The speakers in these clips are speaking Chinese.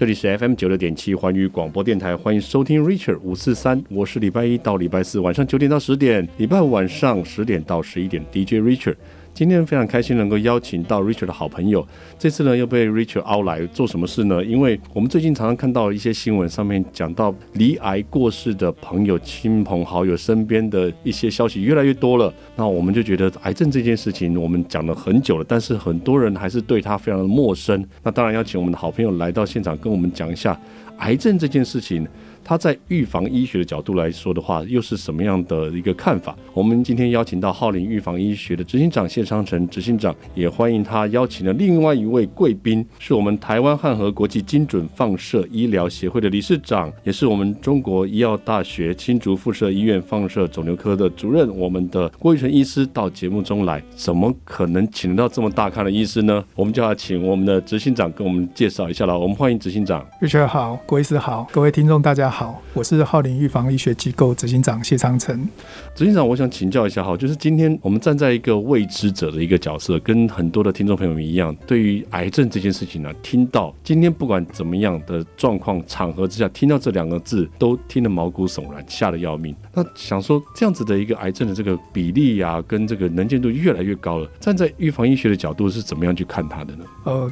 这里是 FM 九六点七环宇广播电台，欢迎收听 Richard 五四三，我是礼拜一到礼拜四晚上九点到十点，礼拜五晚上十点到十一点 DJ Richard。今天非常开心能够邀请到 Richard 的好朋友，这次呢又被 Richard 邀来做什么事呢？因为我们最近常常看到一些新闻上面讲到离癌过世的朋友、亲朋好友身边的一些消息越来越多了，那我们就觉得癌症这件事情我们讲了很久了，但是很多人还是对他非常的陌生。那当然要请我们的好朋友来到现场跟我们讲一下癌症这件事情。他在预防医学的角度来说的话，又是什么样的一个看法？我们今天邀请到浩林预防医学的执行长谢昌成执行长，也欢迎他邀请了另外一位贵宾，是我们台湾汉和国际精准放射医疗协会的理事长，也是我们中国医药大学青竹附设医院放射肿瘤科的主任，我们的郭玉成医师到节目中来。怎么可能请得到这么大咖的医师呢？我们就要请我们的执行长跟我们介绍一下了。我们欢迎执行长。玉成好，郭医师好，各位听众大家好。好，我是浩林预防医学机构执行长谢昌成。执行长，我想请教一下哈，就是今天我们站在一个未知者的一个角色，跟很多的听众朋友们一样，对于癌症这件事情呢，听到今天不管怎么样的状况场合之下，听到这两个字都听得毛骨悚然，吓得要命。那想说这样子的一个癌症的这个比例呀、啊，跟这个能见度越来越高了，站在预防医学的角度是怎么样去看它的呢？呃。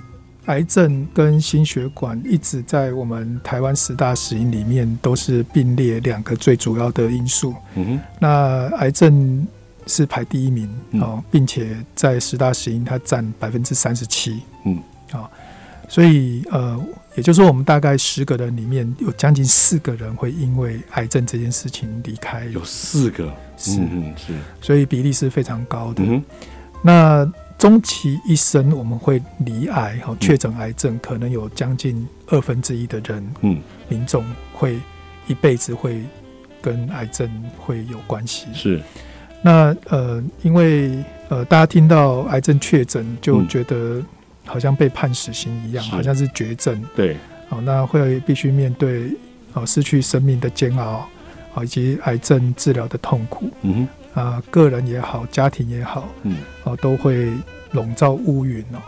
癌症跟心血管一直在我们台湾十大死因里面都是并列两个最主要的因素。嗯，那癌症是排第一名哦，并且在十大死因它占百分之三十七。嗯，啊，所以呃，也就是说，我们大概十个人里面有将近四个人会因为癌症这件事情离开。有四个，是嗯是，所以比例是非常高的。嗯，那。终其一生，我们会罹癌，哈，确诊癌症，可能有将近二分之一的人，嗯，民众会一辈子会跟癌症会有关系。是，那呃，因为呃，大家听到癌症确诊，就觉得好像被判死刑一样，好像是绝症。对，好，那会必须面对啊失去生命的煎熬，啊，以及癌症治疗的痛苦。嗯哼。啊，个人也好，家庭也好，嗯，哦，都会笼罩乌云哦。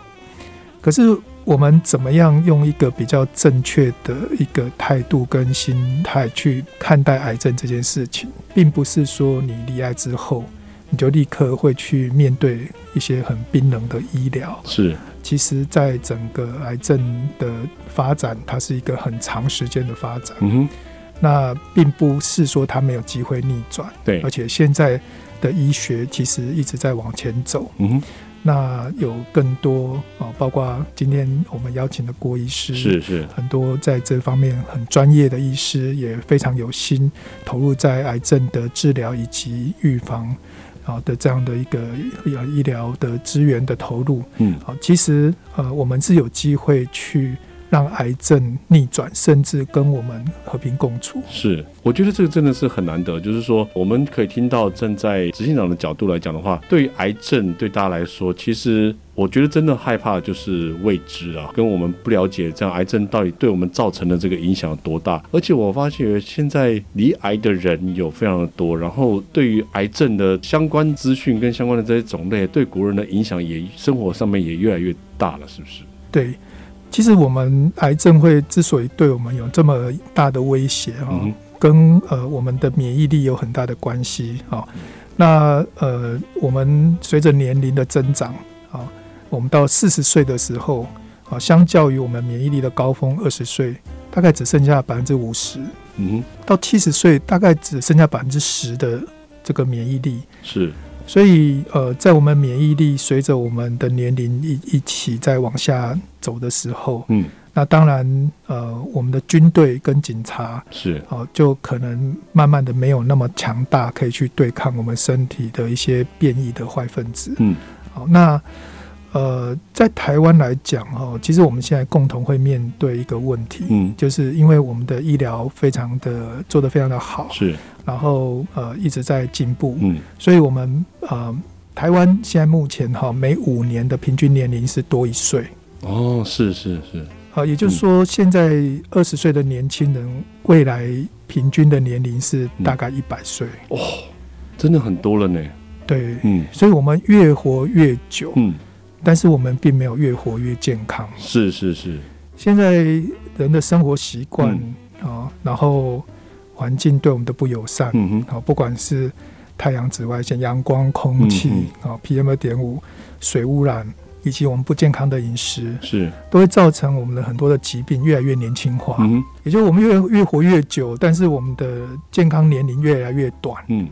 可是，我们怎么样用一个比较正确的一个态度跟心态去看待癌症这件事情，并不是说你罹癌之后，你就立刻会去面对一些很冰冷的医疗。是，其实，在整个癌症的发展，它是一个很长时间的发展。嗯哼。那并不是说它没有机会逆转，对，而且现在的医学其实一直在往前走。嗯，那有更多啊，包括今天我们邀请的郭医师，是是，很多在这方面很专业的医师也非常有心投入在癌症的治疗以及预防啊的这样的一个医疗的资源的投入。嗯，好，其实呃，我们是有机会去。让癌症逆转，甚至跟我们和平共处。是，我觉得这个真的是很难得。就是说，我们可以听到站在执行长的角度来讲的话，对于癌症，对大家来说，其实我觉得真的害怕就是未知啊，跟我们不了解这样癌症到底对我们造成的这个影响有多大。而且我发现现在离癌的人有非常的多，然后对于癌症的相关资讯跟相关的这些种类，对国人的影响也生活上面也越来越大了，是不是？对。其实我们癌症会之所以对我们有这么大的威胁啊，跟呃我们的免疫力有很大的关系啊。那呃，我们随着年龄的增长啊，我们到四十岁的时候啊，相较于我们免疫力的高峰二十岁，大概只剩下百分之五十。嗯，到七十岁大概只剩下百分之十的这个免疫力。是。所以，呃，在我们免疫力随着我们的年龄一一起在往下走的时候，嗯，那当然，呃，我们的军队跟警察是，哦、呃，就可能慢慢的没有那么强大，可以去对抗我们身体的一些变异的坏分子，嗯，好，那。呃，在台湾来讲，哈，其实我们现在共同会面对一个问题，嗯，就是因为我们的医疗非常的做得非常的好，是，然后呃一直在进步，嗯，所以我们呃台湾现在目前哈每五年的平均年龄是多一岁，哦，是是是，呃，也就是说现在二十岁的年轻人未来平均的年龄是大概一百岁，哦，真的很多了呢，对，嗯，所以我们越活越久，嗯。但是我们并没有越活越健康。是是是。现在人的生活习惯啊、然后环境对我们的不友善，嗯哼，不管是太阳紫外线、阳光、空气啊、嗯、PM 二点五、水污染，以及我们不健康的饮食，是都会造成我们的很多的疾病越来越年轻化。嗯，也就是我们越越活越久，但是我们的健康年龄越来越短。嗯。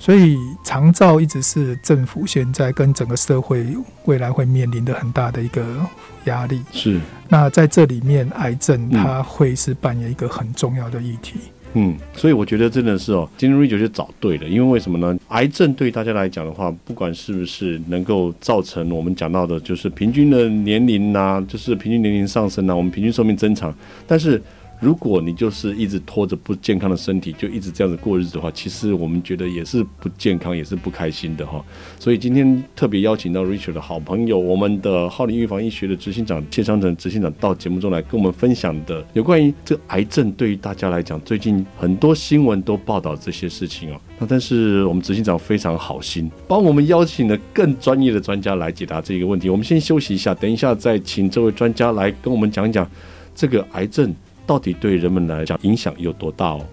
所以长照一直是政府现在跟整个社会未来会面临的很大的一个压力。是。那在这里面，癌症它会是扮演一个很重要的议题。嗯，所以我觉得真的是哦，今天 Richard 就找对了，因为为什么呢？癌症对大家来讲的话，不管是不是能够造成我们讲到的，就是平均的年龄呐、啊，就是平均年龄上升呐、啊，我们平均寿命增长，但是。如果你就是一直拖着不健康的身体，就一直这样子过日子的话，其实我们觉得也是不健康，也是不开心的哈。所以今天特别邀请到 Richard 的好朋友，我们的浩林预防医学的执行长谢昌成执行长到节目中来跟我们分享的有关于这个癌症对于大家来讲，最近很多新闻都报道这些事情哦。那但是我们执行长非常好心，帮我们邀请了更专业的专家来解答这个问题。我们先休息一下，等一下再请这位专家来跟我们讲一讲这个癌症。到底对人们来讲影响有多大哦？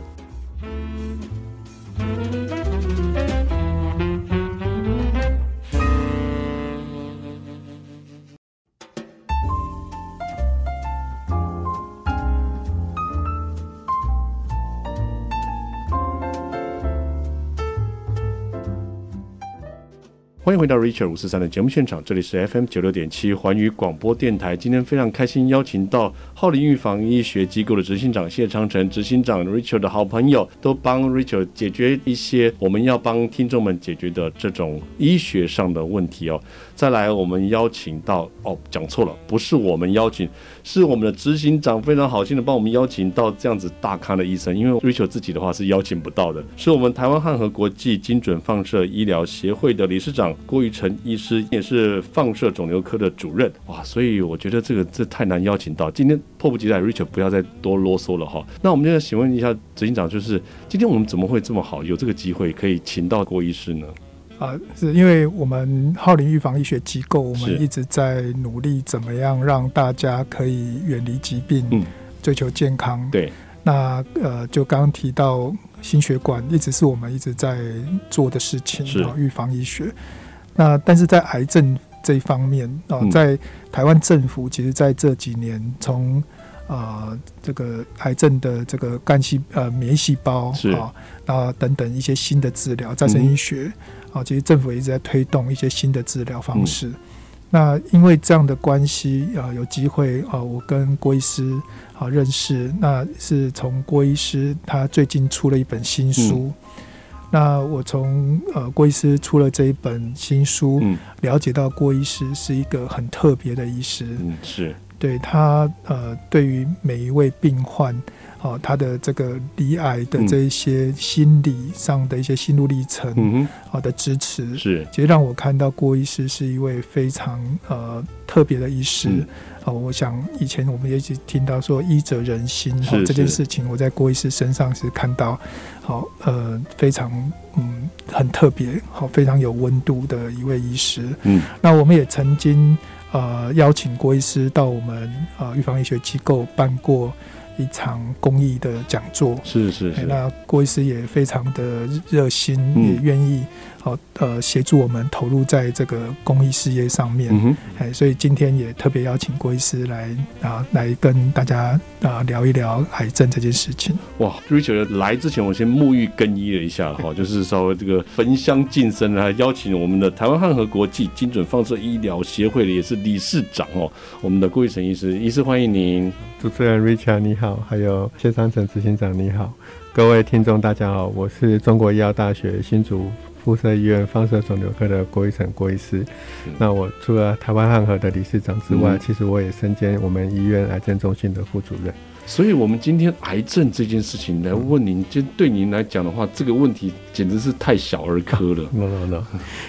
欢迎回到 Richard 五四三的节目现场，这里是 FM 九六点七环宇广播电台。今天非常开心邀请到浩林预防医学机构的执行长谢昌成执行长，Richard 的好朋友，都帮 Richard 解决一些我们要帮听众们解决的这种医学上的问题哦。再来，我们邀请到哦，讲错了，不是我们邀请，是我们的执行长非常好心的帮我们邀请到这样子大咖的医生，因为 Richard 自己的话是邀请不到的，是我们台湾汉和国际精准放射医疗协会的理事长。郭玉成医师也是放射肿瘤科的主任哇，所以我觉得这个这太难邀请到。今天迫不及待，Richard 不要再多啰嗦了哈。那我们现在请问一下执行长，就是今天我们怎么会这么好，有这个机会可以请到郭医师呢？啊，是因为我们浩林预防医学机构，我们一直在努力怎么样让大家可以远离疾病，嗯，追求健康。对，那呃，就刚刚提到心血管，一直是我们一直在做的事情，是预防医学。那但是在癌症这一方面啊，在台湾政府其实在这几年从啊这个癌症的这个干细呃免疫细胞啊，啊等等一些新的治疗，再生医学啊，其实政府一直在推动一些新的治疗方式。那因为这样的关系啊，有机会啊，我跟郭医师啊认识，那是从郭医师他最近出了一本新书。那我从呃郭医师出了这一本新书，嗯，了解到郭医师是一个很特别的医师，嗯，是。对他呃对于每一位病患，哦、呃，他的这个罹癌的这一些心理上的一些心路历程，嗯好的支持，是，其实让我看到郭医师是一位非常呃特别的医师。嗯。哦，我想以前我们也一直听到说医者仁心，哦，这件事情我在郭医师身上是看到，好呃非常嗯很特别，好非常有温度的一位医师。嗯，那我们也曾经呃邀请郭医师到我们呃预防医学机构办过一场公益的讲座。是是是。那郭医师也非常的热心，嗯，也愿意。呃，协助我们投入在这个公益事业上面，嗯哼，所以今天也特别邀请郭医师来啊，来跟大家啊聊一聊癌症这件事情。哇，Richard 来之前，我先沐浴更衣了一下哈，就是稍微这个焚香净身，啊邀请我们的台湾汉和国际精准放射医疗协会的也是理事长哦，我们的郭医生医师，医师欢迎您。主持人 Richard 你好，还有谢昌成执行长你好，各位听众大家好，我是中国医药大学新竹。附设医院放射肿瘤科的郭医生郭医师，那我除了台湾汉和的理事长之外，嗯、其实我也身兼我们医院癌症中心的副主任。所以，我们今天癌症这件事情来问您，就对您来讲的话，这个问题简直是太小儿科了。No No No，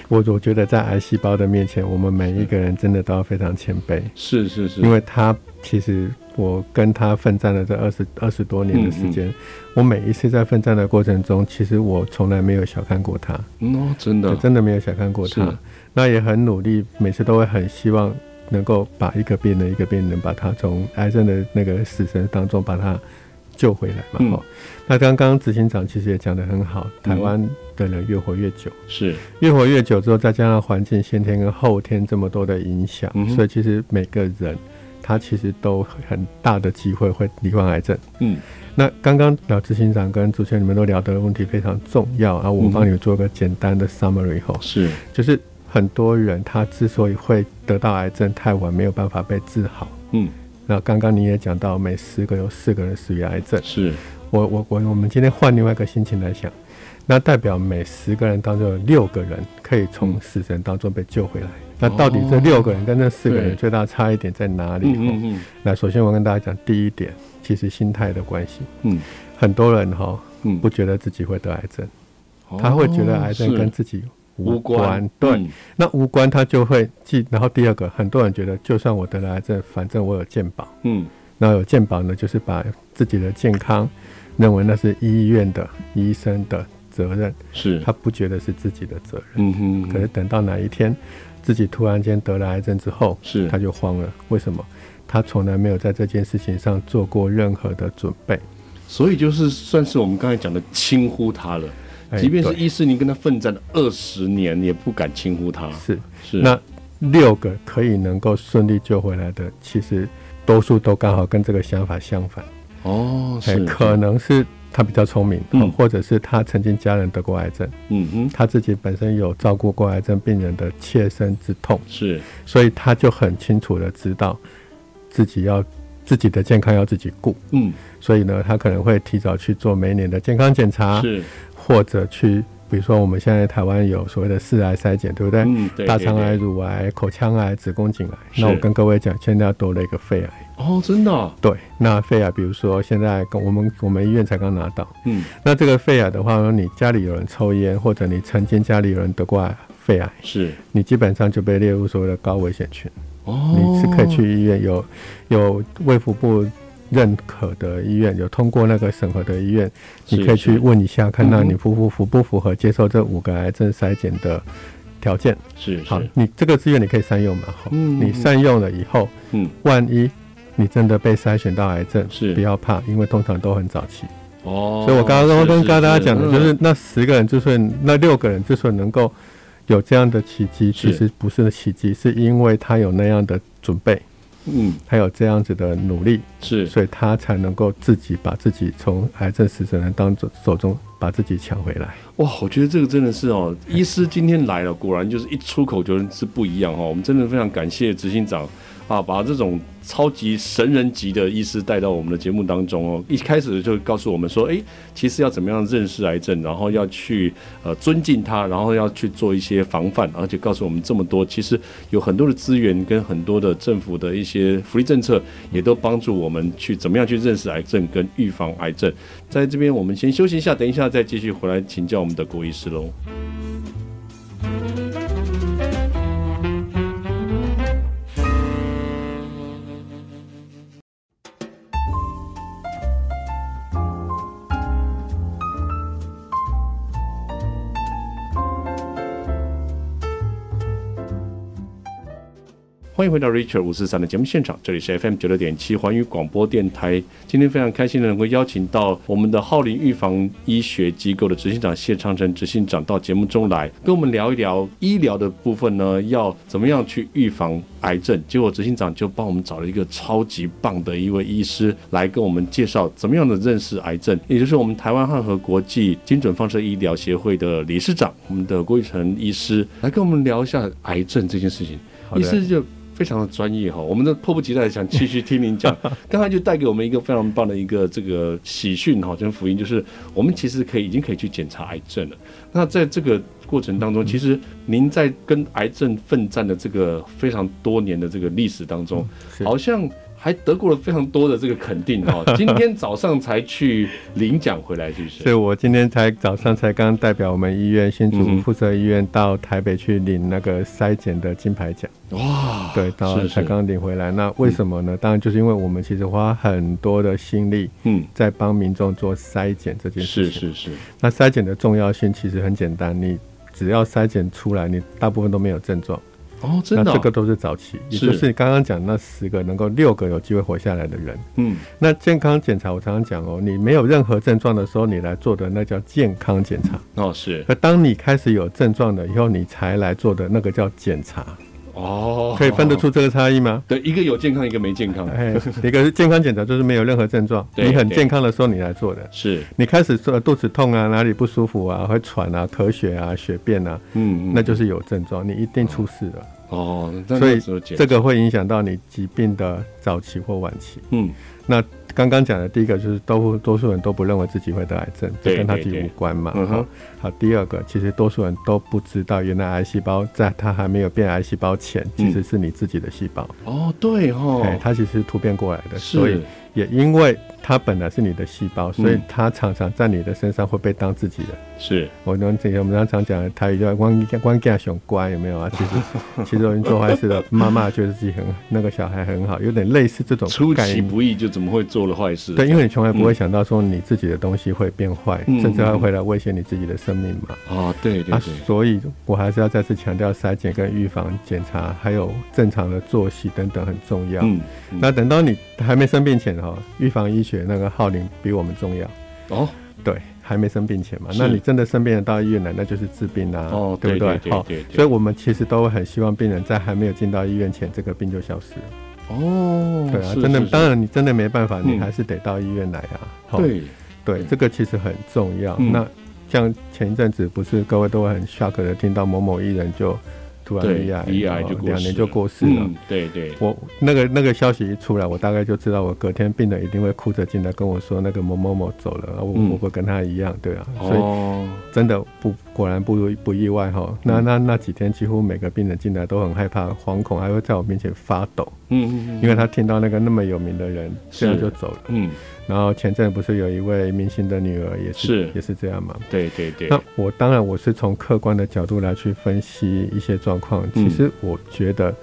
我我觉得在癌细胞的面前，我们每一个人真的都要非常谦卑。是是是，因为他其实。我跟他奋战了这二十二十多年的时间，嗯嗯，我每一次在奋战的过程中，其实我从来没有小看过他。哦，真的，真的没有小看过他。那也很努力，每次都会很希望能够把一个病人一个病人把他从癌症的那个死神当中把他救回来嘛。哈、那刚刚执行长其实也讲得很好，台湾的人越活越久，是。越活越久之后，再加上环境先天跟后天这么多的影响，嗯、所以其实每个人他其实都很大的机会会罹患癌症。嗯。那刚刚老执行长跟主持人你们都聊的问题非常重要啊，我帮你做个简单的 summary 后，是，就是很多人他之所以会得到癌症太晚，没有办法被治好，嗯，那刚刚你也讲到，每十个有四个人死于癌症，是。我我我我们今天换另外一个心情来想，那代表每十个人当中有六个人可以从死神当中被救回来，嗯、那到底这六个人跟那四个人最大差异点在哪里？嗯嗯嗯，那首先我跟大家讲第一点。其实心态的关系，嗯，很多人哈，嗯，不觉得自己会得癌症，他会觉得癌症跟自己无关，对，那无关他就会记。然后第二个，很多人觉得，就算我得了癌症，反正我有健保，嗯，那有健保呢，就是把自己的健康认为那是医院的医生的责任，是。他不觉得是自己的责任，嗯哼，可是等到哪一天自己突然间得了癌症之后，是他就慌了，为什么？他从来没有在这件事情上做过任何的准备，所以就是算是我们刚才讲的轻忽他了。即便是伊斯林跟他奋战了二十年，也不敢轻忽他。是是。那六个可以能够顺利救回来的，其实多数都刚好跟这个想法相反。哦，是。可能是他比较聪明，嗯，或者是他曾经家人得过癌症，嗯哼，他自己本身有照顾过癌症病人的切身之痛，是，所以他就很清楚的知道。自己要自己的健康要自己顾，嗯，所以呢，他可能会提早去做每年的健康检查，是，或者去，比如说我们现在台湾有所谓的四癌筛检，对不对？嗯，对，对，对。大肠癌、乳癌、口腔癌、子宫颈癌。那我跟各位讲，现在要多了一个肺癌。哦，真的啊？对，那肺癌，比如说现在跟我们我们医院才刚拿到，嗯，那这个肺癌的话，你家里有人抽烟，或者你曾经家里有人得过肺癌，是，你基本上就被列入所谓的高危险群。哦你是可以去医院，有有卫福部认可的医院，有通过那个审核的医院，你可以去问一下，看到你符不符不符合接受这五个癌症筛检的条件。是好，你这个资源你可以善用嘛？好，你善用了以后，嗯，万一你真的被筛选到癌症，是不要怕，因为通常都很早期。哦，所以我刚刚跟跟大家讲的就是，那十个人之所以那六个人之所以能够。有这样的奇迹，其实不是奇迹，是因为他有那样的准备，嗯，他有这样子的努力，是，所以他才能够自己把自己从癌症死神的当中手中把自己抢回来。哇，我觉得这个真的是哦，医师今天来了，果然就是一出口就是不一样哦。我们真的非常感谢执行长啊，把这种。超级神人级的医师带到我们的节目当中哦，一开始就告诉我们说，哎，其实要怎么样认识癌症，然后要去呃尊敬他，然后要去做一些防范，而且告诉我们这么多，其实有很多的资源跟很多的政府的一些福利政策，也都帮助我们去怎么样去认识癌症跟预防癌症。在这边我们先休息一下，等一下再继续回来请教我们的郭医师喽。欢迎回到 Richard 五四三的节目现场，这里是 FM 九六点七环宇广播电台。今天非常开心的能够邀请到我们的浩林预防医学机构的执行长谢昌成执行长到节目中来，跟我们聊一聊医疗的部分呢，要怎么样去预防癌症。结果执行长就帮我们找了一个超级棒的一位医师来跟我们介绍怎么样的认识癌症，也就是我们台湾汉和国际精准放射医疗协会的理事长，我们的郭玉成医师来跟我们聊一下癌症这件事情。医师就。非常的专业哈，我们都迫不及待想继续听您讲。刚才就带给我们一个非常棒的一个这个喜讯哈，跟福音，就是我们其实可以已经可以去检查癌症了。那在这个过程当中，其实您在跟癌症奋战的这个非常多年的这个历史当中，好像。还得过了非常多的这个肯定哦，今天早上才去领奖回来，是不是？所以我今天才早上才刚代表我们医院新竹附设医院到台北去领那个筛检的金牌奖。哇，对，到才刚领回来。那为什么呢？当然就是因为我们其实花很多的心力，嗯，在帮民众做筛检这件事情。是是是。那筛检的重要性其实很简单，你只要筛检出来，你大部分都没有症状。哦，真的、哦，那这个都是早期，也就是你刚刚讲那十个能够六个有机会活下来的人。嗯，那健康检查我常常讲哦，你没有任何症状的时候你来做的那叫健康检查。哦，是。那当你开始有症状了以后，你才来做的那个叫检查。哦，可以分得出这个差异吗？对，一个有健康，一个没健康。哎，一个是健康检查，就是没有任何症状，你很健康的时候你来做的。是，你开始说肚子痛啊，哪里不舒服啊，会喘啊，咳血啊，血便啊，嗯，那就是有症状，你一定出事了。哦，所以这个会影响到你疾病的早期或晚期。嗯，那。刚刚讲的第一个就是都多数人都不认为自己会得癌症，这跟他自己无关嘛。好，第二个其实多数人都不知道，原来癌细胞在它还没有变癌细胞前，其实是你自己的细胞。嗯。哦，对哦，它其实是突变过来的，所以。也因为它本来是你的细胞，所以它常常在你的身上会被当自己的。是我们之前我们常常讲的台语叫“光光家熊乖”，有没有啊？其实其实我们做坏事的妈妈觉得自己很那个小孩很好，有点类似这种出其不意就怎么会做了坏事？对，因为你从来不会想到说你自己的东西会变坏，嗯、甚至还会来威胁你自己的生命嘛。哦，对对对，啊，所以我还是要再次强调，筛检跟预防检查，还有正常的作息等等很重要。嗯，嗯，那等到你还没生病前哈，预防医学那个号令比我们重要哦。对，还没生病前嘛，那你真的生病了到医院来，那就是治病啊，哦，对不对？好，所以我们其实都很希望病人在还没有进到医院前，这个病就消失了。哦，对啊，真的，当然你真的没办法，你还是得到医院来啊。对，对，这个其实很重要。那像前一阵子，不是各位都会很 shock 的听到某某艺人就。突然罹癌，罹癌就两年就过世了。嗯、对对，我那个那个消息一出来，我大概就知道，我隔天病人一定会哭着进来跟我说，那个某某某走了，我我会跟他一样，对啊，所以真的不果然不不意外哈。那那那几天，几乎每个病人进来都很害怕、惶恐，还会在我面前发抖。嗯嗯嗯，因为他听到那个那么有名的人这样就走了。嗯。然后前阵不是有一位明星的女儿也是，是也是这样嘛？对对对。那我当然我是从客观的角度来去分析一些状况。其实我觉得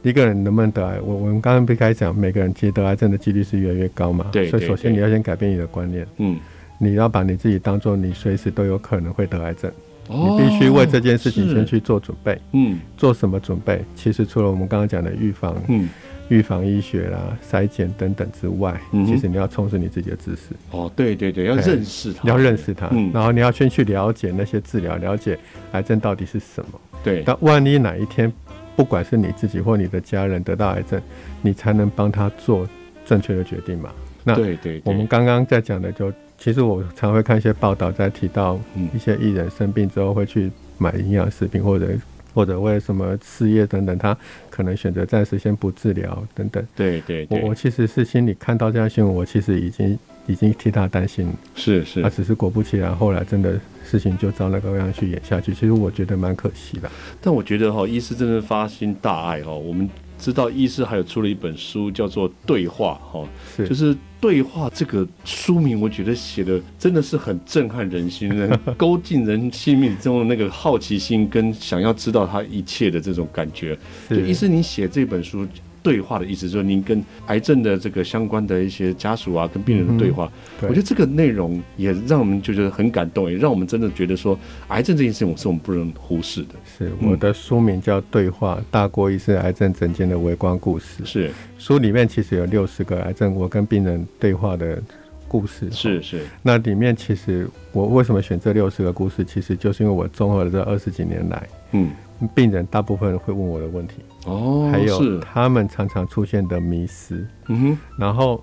一个人能不能得癌，我我们刚刚不开始讲，每个人其实得癌症的几率是越来越高嘛。对。所以首先你要先改变你的观念。嗯。你要把你自己当做你随时都有可能会得癌症。哦。你必须为这件事情先去做准备。嗯。做什么准备？其实除了我们刚刚讲的预防。嗯。预防医学啦、筛检等等之外，嗯、其实你要充实你自己的知识。哦，对对对，要认识它，要认识它，嗯、然后你要先去了解那些治疗，了解癌症到底是什么。对，但万一哪一天，不管是你自己或你的家人得到癌症，你才能帮他做正确的决定嘛？那对对，我们刚刚在讲的就，就其实我常会看一些报道，在提到一些艺人生病之后会去买营养食品或者。或者为什么失业等等，他可能选择暂时先不治疗等等。对对，对，我我其实是心里看到这样新闻，我其实已经已经替他担心。是是，他只是果不其然，后来真的事情就照那个样去演下去。其实我觉得蛮可惜的。但我觉得哈，医师真的发心大爱哈，我们。知道医师还有出了一本书，叫做《对话》哈，是就是对话这个书名，我觉得写的真的是很震撼人心，能 勾进人心命中的那个好奇心跟想要知道他一切的这种感觉。是就意思，你写这本书。对话的意思就是您跟癌症的这个相关的一些家属啊，跟病人的对话。嗯、我觉得这个内容也让我们就觉得很感动，也让我们真的觉得说，癌症这件事情，我是我们不能忽视的。是我的书名叫《对话：大郭医师癌症诊间的微观故事》。是书里面其实有六十个癌症我跟病人对话的故事。是是。那里面其实我为什么选这六十个故事，其实就是因为我综合了这二十几年来，嗯。病人大部分人会问我的问题哦，还有他们常常出现的迷失，嗯哼，然后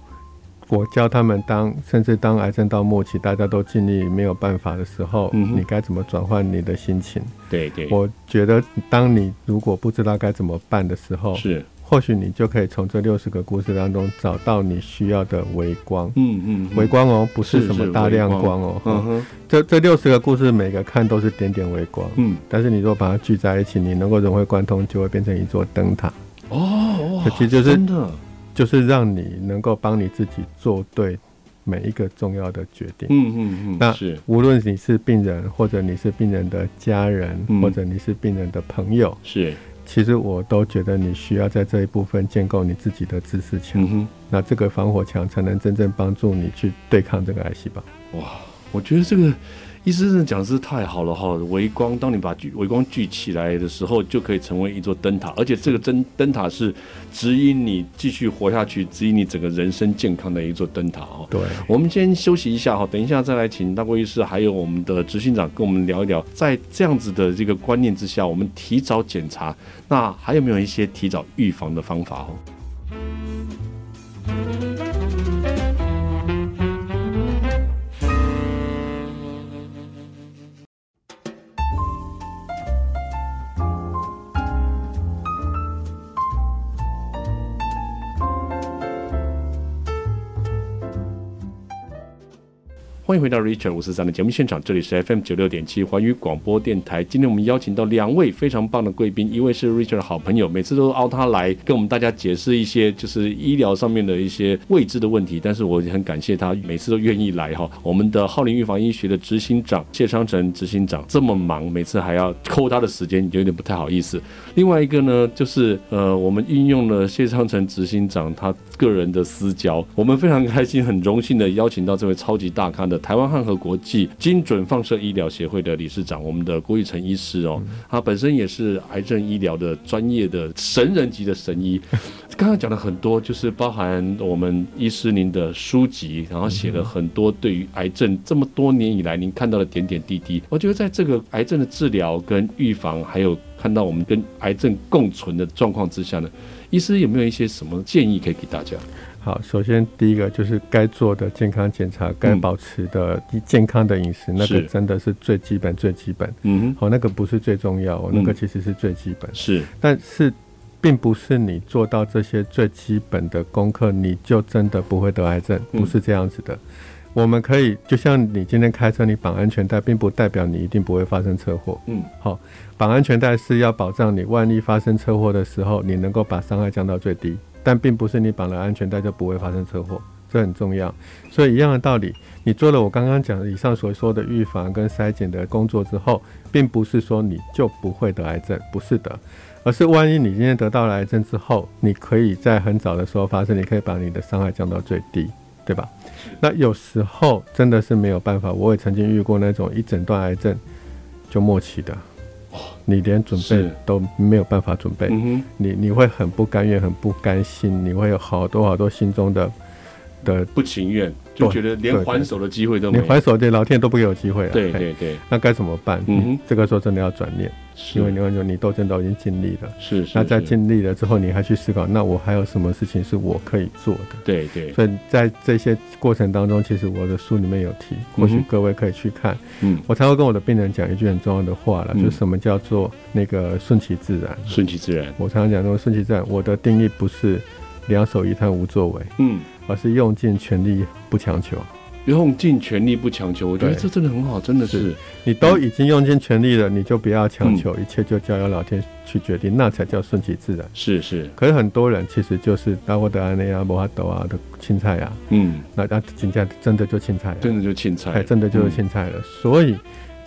我教他们当甚至当癌症到末期，大家都尽力没有办法的时候，嗯哼，你该怎么转换你的心情？对对，我觉得当你如果不知道该怎么办的时候，是。或许你就可以从这六十个故事当中找到你需要的微光。嗯嗯，微光哦，不是什么大亮光哦。嗯哼，这这六十个故事每个看都是点点微光。嗯，但是你如果把它聚在一起，你能够融会贯通，就会变成一座灯塔。哦，其实就是真的，就是让你能够帮你自己做对每一个重要的决定。嗯嗯嗯，那是无论你是病人，或者你是病人的家人，或者你是病人的朋友，是。其实我都觉得你需要在这一部分建构你自己的知识墙，嗯、那这个防火墙才能真正帮助你去对抗这个癌细胞。哇，我觉得这个医师的讲的是太好了哈！微光，当你把聚微光聚起来的时候，就可以成为一座灯塔，而且这个灯灯塔是指引你继续活下去，指引你整个人生健康的一座灯塔哦。对，我们先休息一下哈，等一下再来请大郭医师还有我们的执行长跟我们聊一聊，在这样子的这个观念之下，我们提早检查，那还有没有一些提早预防的方法哦？欢迎回到 Richard 五四三的节目现场，这里是 FM 九六点七环宇广播电台。今天我们邀请到两位非常棒的贵宾，一位是 Richard 的好朋友，每次都邀他来跟我们大家解释一些就是医疗上面的一些未知的问题，但是我很感谢他每次都愿意来哈。我们的浩林预防医学的执行长谢昌成执行长这么忙，每次还要扣他的时间，有点不太好意思。另外一个呢，就是呃，我们运用了谢昌成执行长他个人的私交，我们非常开心，很荣幸的邀请到这位超级大咖的。台湾汉和国际精准放射医疗协会的理事长，我们的郭育诚医师哦，他本身也是癌症医疗的专业的神人级的神医。刚刚讲了很多，就是包含我们医师您的书籍，然后写了很多对于癌症这么多年以来您看到的点点滴滴。我觉得在这个癌症的治疗跟预防，还有看到我们跟癌症共存的状况之下呢，医师有没有一些什么建议可以给大家？好，首先第一个就是该做的健康检查，该保持的健康的饮食，嗯，那个真的是最基本最基本。嗯，好，那个不是最重要，那个其实是最基本。是，但是并不是你做到这些最基本的功课，你就真的不会得癌症，不是这样子的。我们可以就像你今天开车，你绑安全带，并不代表你一定不会发生车祸。嗯，好，绑安全带是要保障你万一发生车祸的时候，你能够把伤害降到最低。但并不是你绑了安全带就不会发生车祸，这很重要。所以一样的道理，你做了我刚刚讲的以上所说的预防跟筛检的工作之后，并不是说你就不会得癌症，不是的，而是万一你今天得到了癌症之后，你可以在很早的时候发生，你可以把你的伤害降到最低，对吧？那有时候真的是没有办法，我也曾经遇过那种一诊断癌症就末期的。你连准备都没有办法准备，嗯、你你会很不甘愿，很不甘心，你会有好多好多心中的的不情愿。就觉得连还手的机会都没有，连还手，对老天都不给我机会了。对对对，那该怎么办？嗯，这个时候真的要转念，因为你会说你斗争都已经尽力了。是是。那在尽力了之后，你还去思考，那我还有什么事情是我可以做的？对对。所以在这些过程当中，其实我的书里面有提，或许各位可以去看。嗯。我才会跟我的病人讲一句很重要的话了，就是什么叫做那个顺其自然。顺其自然。我常常讲说顺其自然，我的定义不是两手一摊无作为。嗯。而是用尽全力不强求，用尽全力不强求，我觉得这真的很好，真的是，是。你都已经用尽全力了，你就不要强求，嗯，一切就交由老天去决定，那才叫顺其自然。是是，可是很多人其实就是大获得安内啊、摩哈斗啊的青菜啊，嗯，那那真正真的就青菜，真的就青菜，哎，真的就是青菜了，嗯，所以。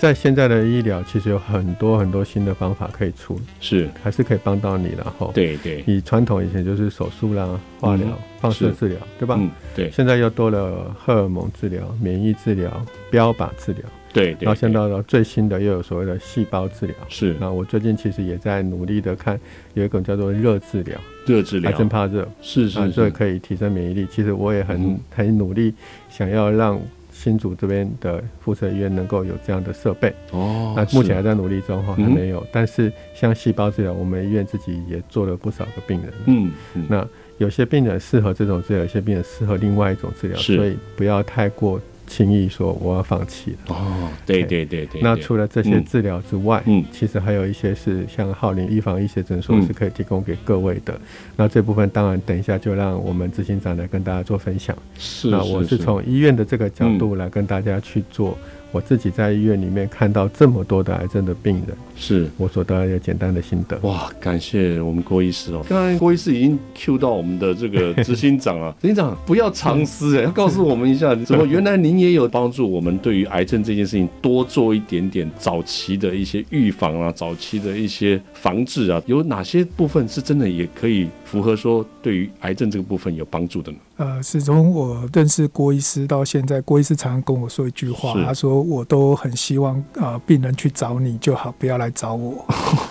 在现在的医疗，其实有很多很多新的方法可以出，是还是可以帮到你然后。对对，以传统以前就是手术啦、化疗、嗯、放射治疗，对吧？嗯，对。现在又多了荷尔蒙治疗、免疫治疗、标靶治疗，对，对。然后现在到了最新的又有所谓的细胞治疗，是。那我最近其实也在努力的看，有一种叫做热治疗，热治疗，癌症怕热，是是是，这可以提升免疫力。其实我也很、嗯、很努力，想要让。新竹这边的附设医院能够有这样的设备哦，那目前还在努力中哈，还没有。嗯、但是像细胞治疗，我们医院自己也做了不少个病人。嗯，嗯，那有些病人适合这种治疗，有些病人适合另外一种治疗，所以不要太过。轻易说我要放弃了哦，对对对对。那除了这些治疗之外，嗯，其实还有一些是像浩林预防医学诊所是可以提供给各位的。嗯、那这部分当然等一下就让我们执行长来跟大家做分享。是，那我是从医院的这个角度来跟大家去做。我自己在医院里面看到这么多的癌症的病人，是我所得到一个简单的心得。哇，感谢我们郭医师哦！刚才郭医师已经 Q 到我们的这个 执行长啊，执行长不要藏私哎，要告诉我们一下，怎么原来您也有帮助我们对于癌症这件事情多做一点点早期的一些预防啊，早期的一些防治啊，有哪些部分是真的也可以符合说对于癌症这个部分有帮助的呢？呃，是从我认识郭医师到现在，郭医师常常跟我说一句话，他说我都很希望呃病人去找你就好，不要来找我。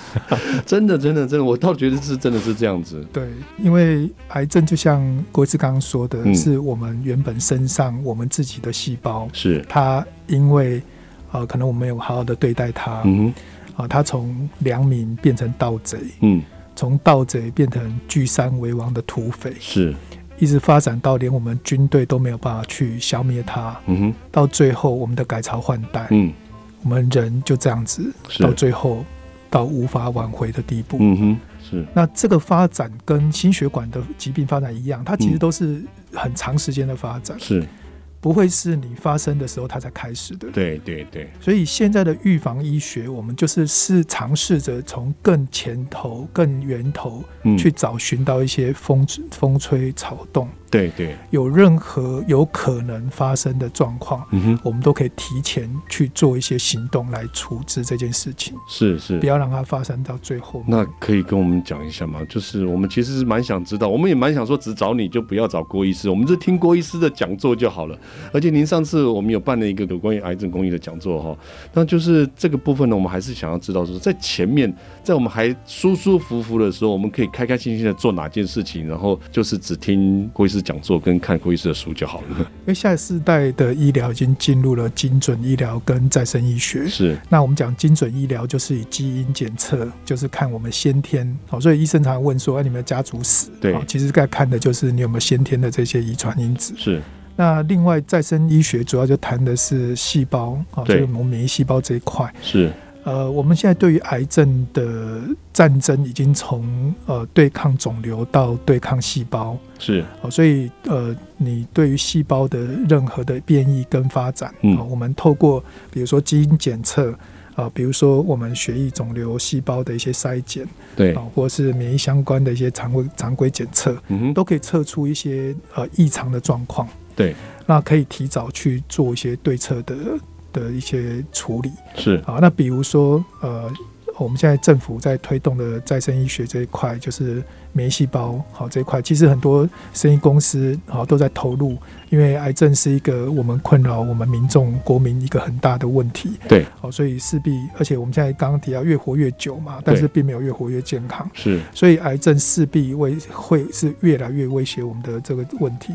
真的，真的，真的，我倒觉得是真的是这样子。对，因为癌症就像郭医师刚刚说的，嗯、是我们原本身上我们自己的细胞，是它因为呃可能我们没有好好的对待它，嗯啊、呃，它从良民变成盗贼，嗯，从盗贼变成聚山为王的土匪，是。一直发展到连我们军队都没有办法去消灭它，嗯哼，到最后我们的改朝换代，嗯，我们人就这样子，到最后到无法挽回的地步，嗯哼，是。那这个发展跟心血管的疾病发展一样，它其实都是很长时间的发展，是。不会是你发生的时候它才开始的。对对对。所以现在的预防医学，我们就是是尝试着从更前头、更源头去找寻到一些风风吹草动。对对，有任何有可能发生的状况，嗯哼，我们都可以提前去做一些行动来处置这件事情。是是，不要让它发生到最后。那可以跟我们讲一下吗？就是我们其实是蛮想知道，我们也蛮想说，只找你就不要找郭医师，我们就听郭医师的讲座就好了。而且您上次我们有办了一个有关于癌症公益的讲座哈，那就是这个部分呢，我们还是想要知道说，在前面，在我们还舒舒服服的时候，我们可以开开心心的做哪件事情，然后就是只听郭医师。讲座跟看郭医师的书就好了，因为下一世代的医疗已经进入了精准医疗跟再生医学。是，那我们讲精准医疗就是以基因检测，就是看我们先天。好，所以医生常常问说：“哎，你们的家族史？”对，其实该看的就是你有没有先天的这些遗传因子。是。那另外再生医学主要就谈的是细胞，啊，就是我们免疫细胞这一块。是。呃，我们现在对于癌症的战争已经从呃对抗肿瘤到对抗细胞，是。哦，所以呃，你对于细胞的任何的变异跟发展，嗯，我们透过比如说基因检测啊，比如说我们血液肿瘤细胞的一些筛检，对，啊或是免疫相关的一些常规常规检测，嗯哼，都可以测出一些呃异常的状况，对，那可以提早去做一些对策的。的一些处理是啊，那比如说呃，我们现在政府在推动的再生医学这一块，就是免疫细胞好这一块，其实很多生意公司好都在投入，因为癌症是一个我们困扰我们民众国民一个很大的问题。对，好，所以势必，而且我们现在刚刚提到越活越久嘛，但是并没有越活越健康。是，所以癌症势必会会是越来越威胁我们的这个问题。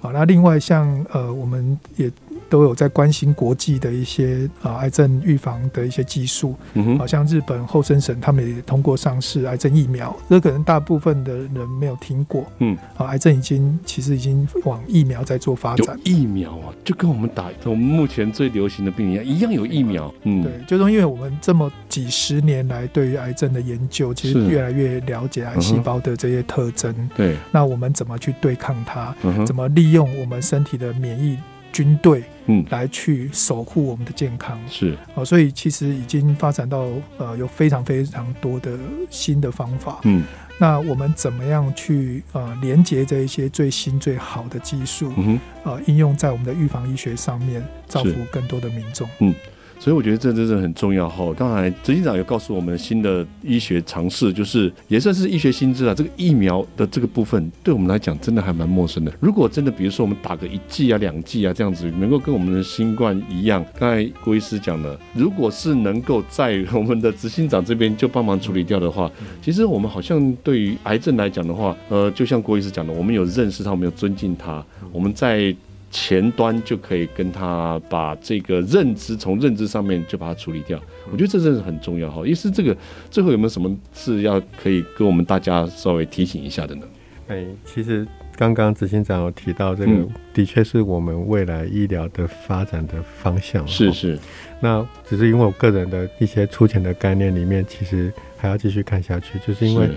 好，那另外像呃，我们也。都有在关心国际的一些啊癌症预防的一些技术，嗯哼，好像日本厚生省他们也通过上市癌症疫苗，这可能大部分的人没有听过，嗯，啊，癌症已经其实已经往疫苗在做发展，疫苗啊，就跟我们打我们目前最流行的病一样，一样有疫苗，嗯，对，就是因为我们这么几十年来对于癌症的研究，其实越来越了解癌细胞的这些特征，对，那我们怎么去对抗它，怎么利用我们身体的免疫军队，嗯，来去守护我们的健康。是。哦，所以其实已经发展到呃有非常非常多的新的方法，嗯，那我们怎么样去呃连接这一些最新最好的技术，嗯哼，呃应用在我们的预防医学上面，造福更多的民众，嗯。所以我觉得这真的很重要哈。刚才执行长有告诉我们新的医学尝试，就是也算是医学新知啊。这个疫苗的这个部分，对我们来讲真的还蛮陌生的。如果真的，比如说我们打个一剂啊、两剂啊这样子，能够跟我们的新冠一样，刚才郭医师讲的，如果是能够在我们的执行长这边就帮忙处理掉的话，其实我们好像对于癌症来讲的话，呃，就像郭医师讲的，我们有认识他，我们有尊敬他，我们在。前端就可以跟他把这个认知从认知上面就把它处理掉，我觉得这真的是很重要哈。意思，这个最后有没有什么事要可以跟我们大家稍微提醒一下的呢？哎，其实刚刚执行长有提到这个，嗯、的确是我们未来医疗的发展的方向。是是，那只是因为我个人的一些粗浅的概念里面，其实还要继续看下去，就是因为。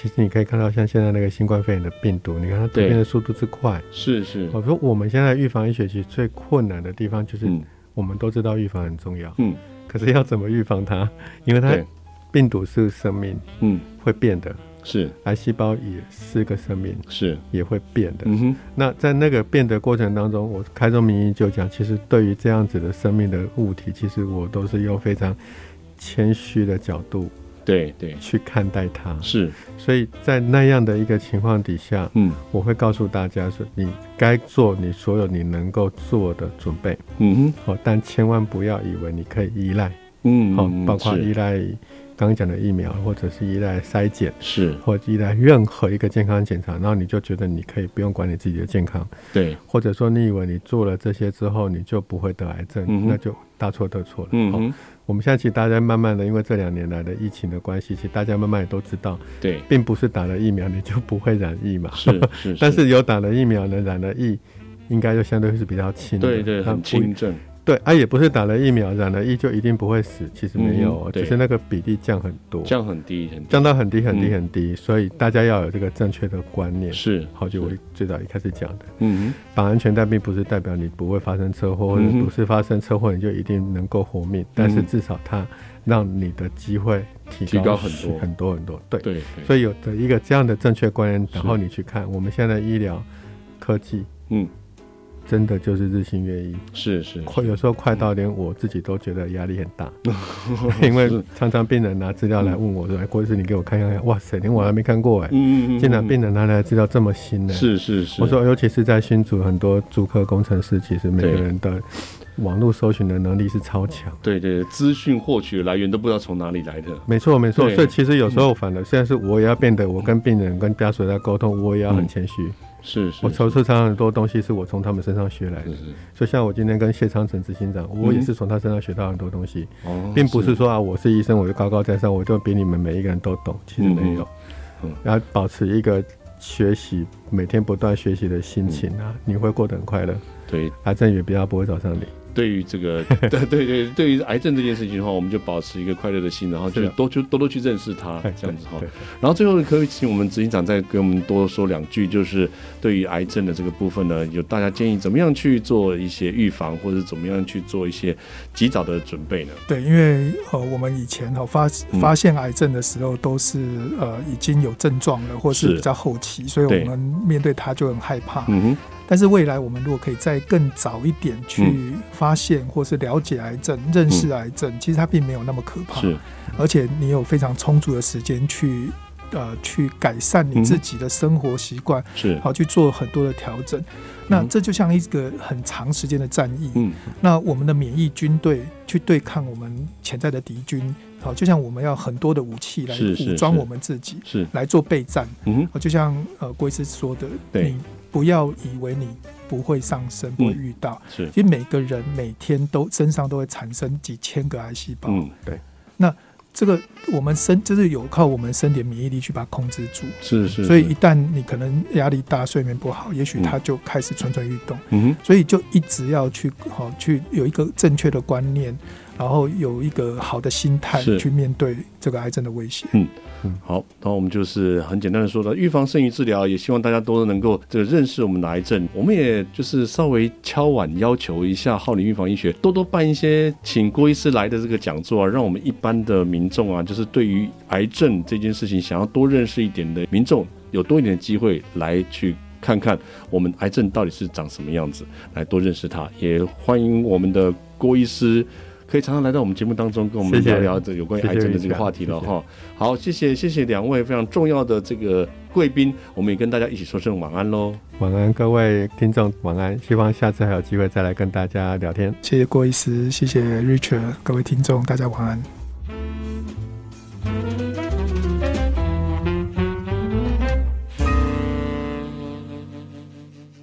其实你可以看到，像现在那个新冠肺炎的病毒，你看它突变的速度之快，是是。我说我们现在预防医学其实最困难的地方，就是我们都知道预防很重要，嗯，可是要怎么预防它？因为它病毒是生命，嗯，会变的。是，癌细胞也是个生命，是。也会变的。嗯哼，那在那个变的过程当中，我开宗明义就讲，其实对于这样子的生命的物体，其实我都是用非常谦虚的角度，对对，去看待它。是，所以在那样的一个情况底下，嗯，我会告诉大家说，你该做你所有你能够做的准备。嗯哼，好，但千万不要以为你可以依赖，嗯，好，包括依赖。刚刚讲的疫苗，或者是依赖筛检，是，或依赖任何一个健康检查，然后你就觉得你可以不用管你自己的健康，对，或者说你以为你做了这些之后，你就不会得癌症，嗯、那就大错特错了。嗯哼，我们现在其实大家慢慢的，因为这两年来的疫情的关系，其实大家慢慢也都知道，对，并不是打了疫苗你就不会染疫嘛，是 是，是，但是有打了疫苗呢，染了疫，应该就相对是比较轻的，对对，很轻症。对，啊，也不是打了疫苗染了疫就一定不会死，其实没有，嗯、只是那个比例降很多，降很低，很低降到很低很低很低，嗯，所以大家要有这个正确的观念。是，好，就我最早一开始讲的，嗯，绑安全带并不是代表你不会发生车祸，或者不是发生车祸你就一定能够活命，嗯，但是至少它让你的机会提高很多很多很多。对，对，对，所以有的一个这样的正确观念，然后你去看我们现在医疗科技，嗯。真的就是日新月异，是是，快有时候快到连我自己都觉得压力很大，因为常常病人拿资料来问我说：“哎，郭医师，你给我看看看，哇塞，连我还没看过哎，嗯嗯，竟然病人拿来资料这么新呢？是是是，我说尤其是在新竹，很多租客工程师，其实每个人的网络搜寻的能力是超强，对对，资讯获取来源都不知道从哪里来的，没错没错，所以其实有时候反而现在是我也要变得，我跟病人跟家属在沟通，我也要很谦虚。是，是，我筹措常很多东西是我从他们身上学来的，就像我今天跟谢昌成执行长，我也是从他身上学到很多东西，嗯、并不是说啊，我是医生，我就高高在上，我就比你们每一个人都懂，其实没有，然后保持一个学习，每天不断学习的心情啊、嗯，你会过得很快乐，对，癌症也比较不会找上你。对于这个，对对对，对于癌症这件事情的话，我们就保持一个快乐的心，然后就多去多多去认识它，这样子哈。然后最后可以请我们执行长再给我们多说两句，就是对于癌症的这个部分呢，有大家建议怎么样去做一些预防，或者怎么样去做一些及早的准备呢？对，因为呃，我们以前哈发发现癌症的时候都是呃已经有症状了，或是比较后期，所以我们面对它就很害怕。嗯哼。但是未来我们如果可以再更早一点去发现或是了解癌症、嗯、认识癌症，其实它并没有那么可怕。是，而且你有非常充足的时间去呃去改善你自己的生活习惯，是好去做很多的调整。那这就像一个很长时间的战役。嗯，那我们的免疫军队去对抗我们潜在的敌军，好，就像我们要很多的武器来武装我们自己，是来做备战。嗯，就像呃郭医师说的，对。不要以为你不会上升，不会遇到。嗯、是，其实每个人每天都身上都会产生几千个癌细胞。嗯，对。那这个我们身就是有靠我们身体免疫力去把它控制住。是是。所以一旦你可能压力大、睡眠不好，也许它就开始蠢蠢欲动。嗯。所以就一直要去好去有一个正确的观念，然后有一个好的心态去面对这个癌症的威胁。嗯。好，那我们就是很简单的说了，预防胜于治疗，也希望大家都能够这个认识我们的癌症。我们也就是稍微敲碗要求一下浩林预防医学多多办一些请郭医师来的这个讲座啊，让我们一般的民众啊，就是对于癌症这件事情想要多认识一点的民众，有多一点的机会来去看看我们癌症到底是长什么样子，来多认识它。也欢迎我们的郭医师。可以常常来到我们节目当中，跟我们聊聊这有关于癌症的这个话题了哈。好，谢谢谢谢两位非常重要的这个贵宾，我们也跟大家一起说声晚安喽。晚安，各位听众，晚安。希望下次还有机会再来跟大家聊天。谢谢郭医师，谢谢 Richard，各位听众，大家晚安。